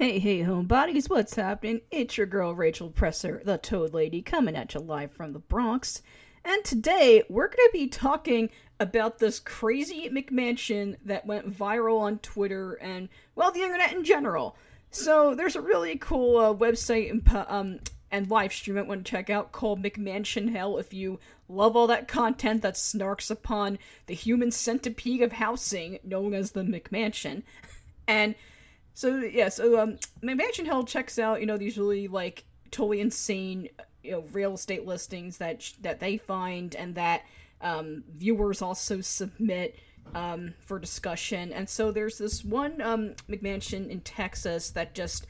Hey, hey, homebodies, what's happening? It's your girl Rachel Presser, the Toad Lady, coming at you live from the Bronx. And today we're going to be talking about this crazy McMansion that went viral on Twitter and, well, the internet in general. So there's a really cool uh, website and, um, and live stream I want to check out called McMansion Hell if you love all that content that snarks upon the human centipede of housing known as the McMansion. And so yeah, so um, Mansion Hell checks out you know these really like totally insane you know real estate listings that sh- that they find and that um, viewers also submit um, for discussion. And so there's this one um, McMansion in Texas that just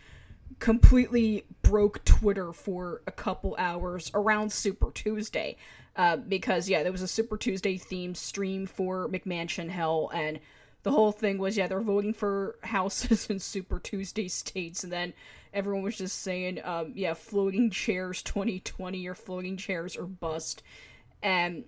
completely broke Twitter for a couple hours around Super Tuesday. Uh, because yeah, there was a Super Tuesday themed stream for McMansion Hell and the whole thing was yeah they're voting for houses in super tuesday states and then everyone was just saying um, yeah floating chairs 2020 or floating chairs or bust. And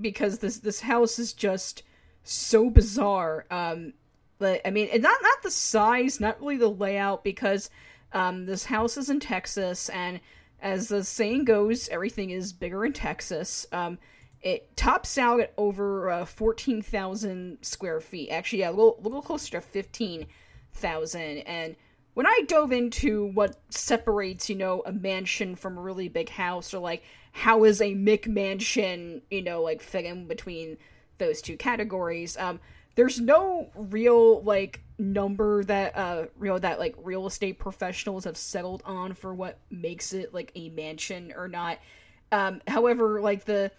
because this this house is just so bizarre um but i mean not not the size not really the layout because um this house is in texas and as the saying goes everything is bigger in texas. Um it tops out at over uh, 14,000 square feet. Actually, yeah, a little, a little closer to 15,000. And when I dove into what separates, you know, a mansion from a really big house, or like how is a McMansion, you know, like fit in between those two categories, um, there's no real like number that uh real that like real estate professionals have settled on for what makes it like a mansion or not. Um, however, like the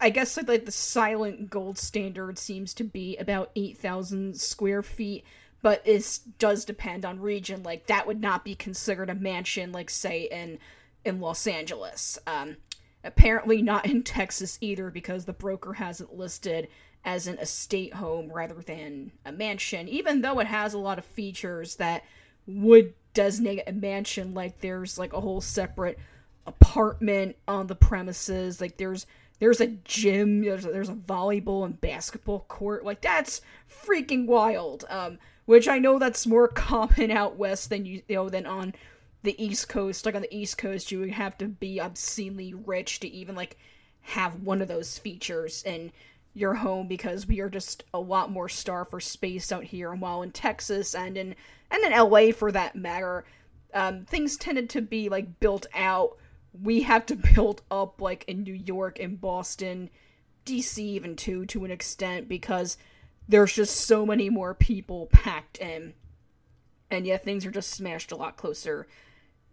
I guess like the silent gold standard seems to be about 8,000 square feet, but it does depend on region. Like that would not be considered a mansion, like say in in Los Angeles. Um, apparently not in Texas either, because the broker has it listed as an estate home rather than a mansion, even though it has a lot of features that would designate a mansion. Like there's like a whole separate apartment on the premises. Like there's there's a gym. There's a, there's a volleyball and basketball court. Like that's freaking wild. Um, which I know that's more common out west than you, you know than on the East Coast. Like on the East Coast, you would have to be obscenely rich to even like have one of those features in your home because we are just a lot more star for space out here. And while in Texas and in and in LA for that matter, um, things tended to be like built out we have to build up like in New York and Boston, DC even too to an extent because there's just so many more people packed in. And yeah, things are just smashed a lot closer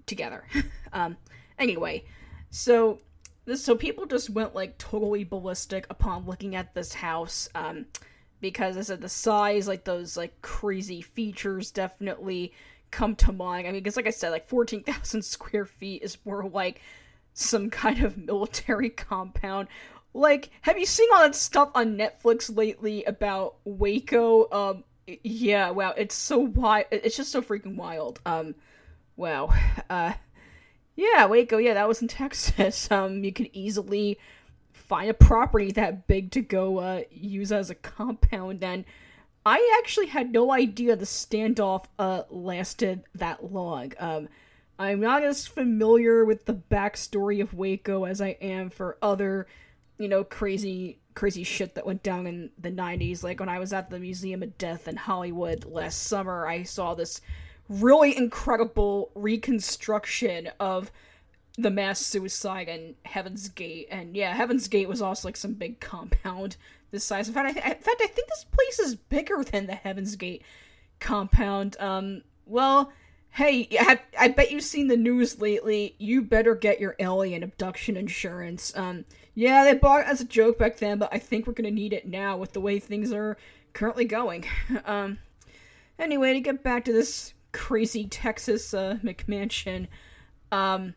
together. um anyway, so this so people just went like totally ballistic upon looking at this house um because I said the size like those like crazy features definitely come to mind. I mean, because like I said, like 14,000 square feet is more like some kind of military compound. Like, have you seen all that stuff on Netflix lately about Waco? Um, yeah, wow, it's so wild. It's just so freaking wild. Um, wow. Uh, yeah, Waco, yeah, that was in Texas. Um, you could easily find a property that big to go, uh, use as a compound and I actually had no idea the standoff uh, lasted that long. Um, I'm not as familiar with the backstory of Waco as I am for other, you know, crazy crazy shit that went down in the 90s. Like when I was at the Museum of Death in Hollywood last summer, I saw this really incredible reconstruction of the mass suicide in Heaven's Gate. And yeah, Heaven's Gate was also like some big compound this size. In fact, I th- in fact, I think this place is bigger than the Heaven's Gate compound. Um, well, hey, I, I bet you've seen the news lately. You better get your alien abduction insurance. Um, yeah, they bought it as a joke back then, but I think we're gonna need it now with the way things are currently going. um, anyway, to get back to this crazy Texas uh, McMansion, um,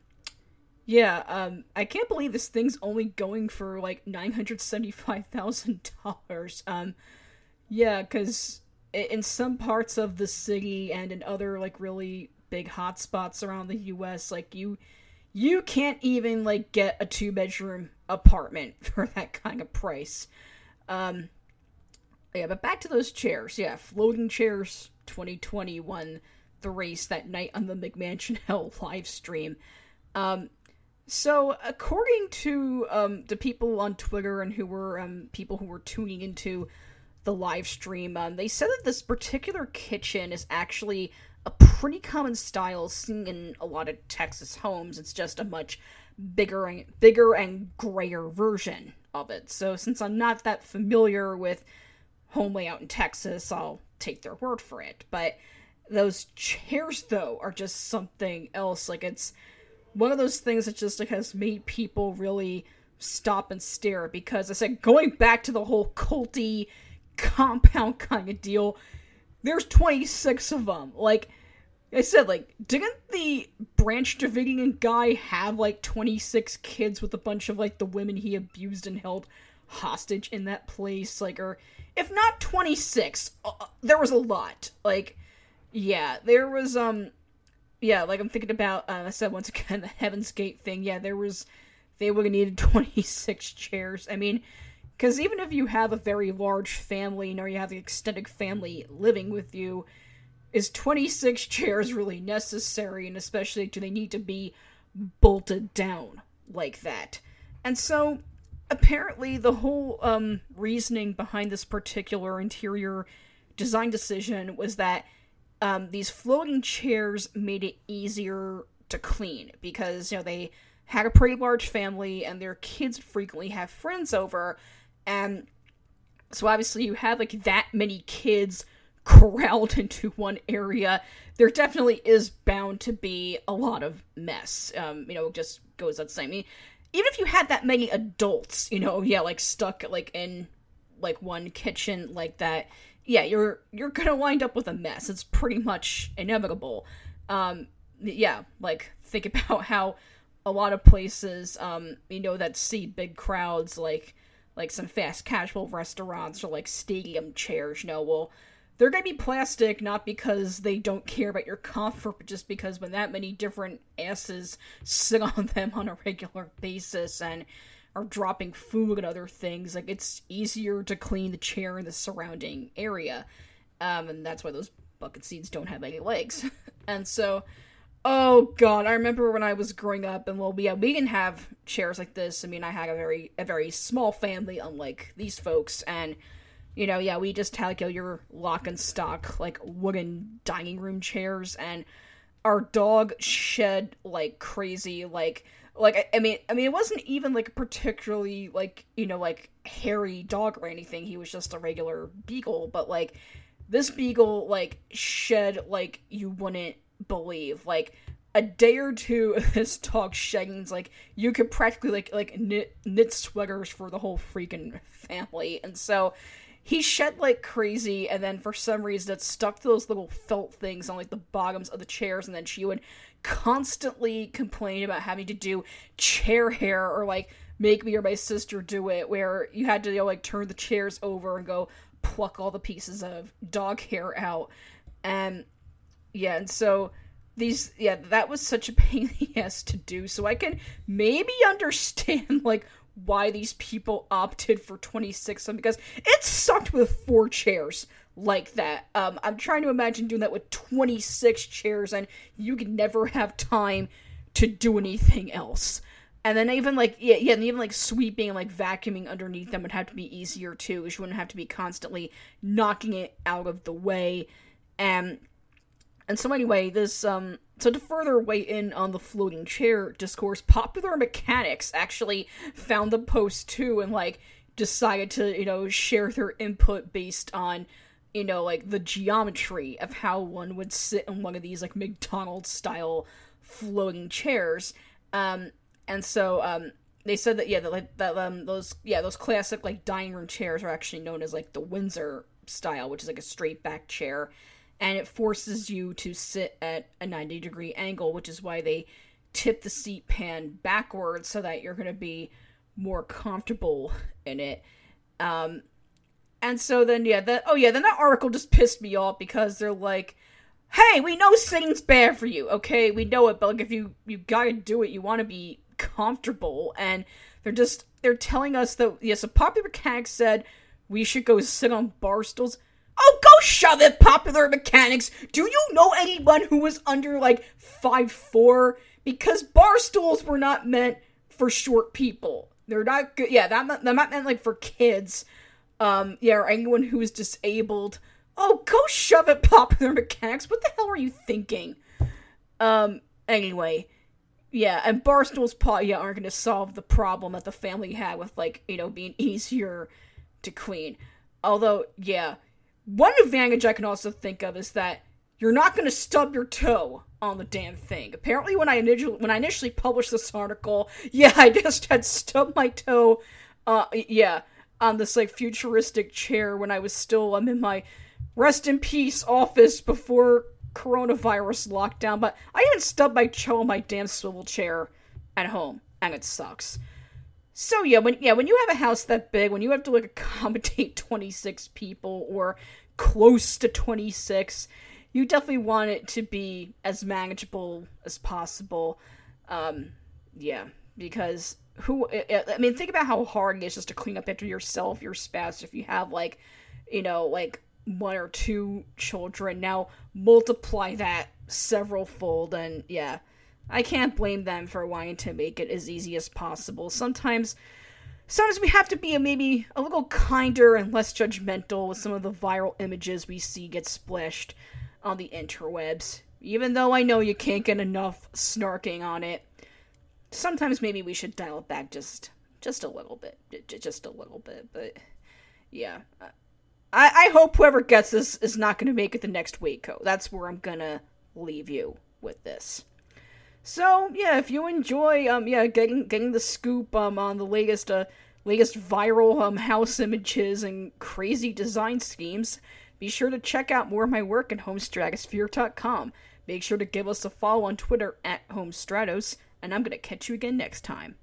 yeah, um, I can't believe this thing's only going for like nine hundred seventy-five thousand dollars. Um, yeah, because in some parts of the city and in other like really big hotspots around the U.S., like you, you can't even like get a two-bedroom apartment for that kind of price. Um, yeah, but back to those chairs. Yeah, floating chairs, twenty twenty one the race that night on the McMansion Hell live stream. Um, so according to um, the people on Twitter and who were um, people who were tuning into the live stream, um, they said that this particular kitchen is actually a pretty common style seen in a lot of Texas homes. It's just a much bigger and bigger and grayer version of it. So since I'm not that familiar with home layout in Texas, I'll take their word for it. But those chairs though are just something else. Like it's one of those things that just like has made people really stop and stare because I said going back to the whole culty compound kind of deal, there's 26 of them. Like I said, like, didn't the Branch Davidian guy have like 26 kids with a bunch of like the women he abused and held hostage in that place? Like, or if not 26, uh, uh, there was a lot. Like, yeah, there was, um, yeah, like I'm thinking about, uh, I said once again, the Heaven's Gate thing. Yeah, there was, they would have needed 26 chairs. I mean, because even if you have a very large family, or you have the extended family living with you, is 26 chairs really necessary? And especially, do they need to be bolted down like that? And so, apparently, the whole um, reasoning behind this particular interior design decision was that um, these floating chairs made it easier to clean because you know they had a pretty large family and their kids frequently have friends over. And so obviously you have like that many kids corralled into one area. There definitely is bound to be a lot of mess um you know it just goes without saying I mean, even if you had that many adults you know yeah like stuck like in like one kitchen like that yeah, you're you're gonna wind up with a mess. It's pretty much inevitable. Um, yeah, like think about how a lot of places, um, you know, that see big crowds, like like some fast casual restaurants or like stadium chairs, you know, well, they're gonna be plastic not because they don't care about your comfort, but just because when that many different asses sit on them on a regular basis and are dropping food and other things, like it's easier to clean the chair in the surrounding area. Um, and that's why those bucket seats don't have any legs. and so, oh god, I remember when I was growing up, and well, yeah, we didn't have chairs like this. I mean, I had a very a very small family, unlike these folks, and you know, yeah, we just had like your lock and stock like wooden dining room chairs, and our dog shed like crazy, like like I, mean I mean it wasn't even like particularly like you know like hairy dog or anything. He was just a regular beagle, but like this beagle like shed like you wouldn't believe. Like a day or two of this dog shedding, like you could practically like like knit knit sweaters for the whole freaking family. And so he shed like crazy and then for some reason it stuck to those little felt things on like the bottoms of the chairs and then she would constantly complain about having to do chair hair or like make me or my sister do it where you had to you know, like turn the chairs over and go pluck all the pieces of dog hair out. And yeah and so these yeah that was such a pain in the ass to do. So i can maybe understand like why these people opted for 26 because it sucked with four chairs like that. Um, I'm trying to imagine doing that with 26 chairs, and you could never have time to do anything else. And then even like yeah, yeah, and even like sweeping and like vacuuming underneath them would have to be easier too, because you wouldn't have to be constantly knocking it out of the way. And and so anyway, this um so to further weigh in on the floating chair discourse, Popular Mechanics actually found the post too and like decided to, you know, share their input based on you know, like the geometry of how one would sit in one of these like McDonald's style floating chairs. Um, and so um, they said that yeah, that that um those yeah those classic like dining room chairs are actually known as like the Windsor style, which is like a straight back chair, and it forces you to sit at a ninety degree angle, which is why they tip the seat pan backwards so that you're gonna be more comfortable in it. Um, and so then yeah, that oh yeah, then that article just pissed me off because they're like, "Hey, we know sitting's bad for you. Okay, we know it, but like if you you got to do it, you want to be comfortable." And they're just they're telling us that yes, a popular mechanic said we should go sit on bar stools. Oh, go shove it, popular mechanics. Do you know anyone who was under like five four? Because bar stools were not meant for short people. They're not good. Yeah, that that not meant like for kids. Um, yeah, or anyone who is disabled. Oh, go shove it, popular mechanics. What the hell are you thinking? Um, anyway, yeah, and bar stools yeah, aren't going to solve the problem that the family had with like you know being easier to clean. Although, yeah, one advantage I can also think of is that you're not going to stub your toe on the damn thing. Apparently, when I initially when I initially published this article, yeah, I just had stubbed my toe. Uh, yeah, on this like futuristic chair when I was still I'm in my rest in peace office before coronavirus lockdown. But I even stubbed my toe on my damn swivel chair at home, and it sucks. So yeah, when yeah, when you have a house that big, when you have to like accommodate 26 people or close to 26, you definitely want it to be as manageable as possible. Um, yeah, because who I mean, think about how hard it is just to clean up after yourself, your spouse, if you have like, you know, like one or two children. Now multiply that several fold, and yeah, I can't blame them for wanting to make it as easy as possible. Sometimes sometimes we have to be maybe a little kinder and less judgmental with some of the viral images we see get splashed on the interwebs. Even though I know you can't get enough snarking on it, sometimes maybe we should dial it back just just a little bit, just a little bit. But yeah, I I hope whoever gets this is not going to make it the next Waco. That's where I'm gonna leave you with this. So yeah, if you enjoy um yeah getting getting the scoop um on the latest uh latest viral um house images and crazy design schemes, be sure to check out more of my work at homestratosphere.com. Make sure to give us a follow on Twitter at homestratos, and I'm gonna catch you again next time.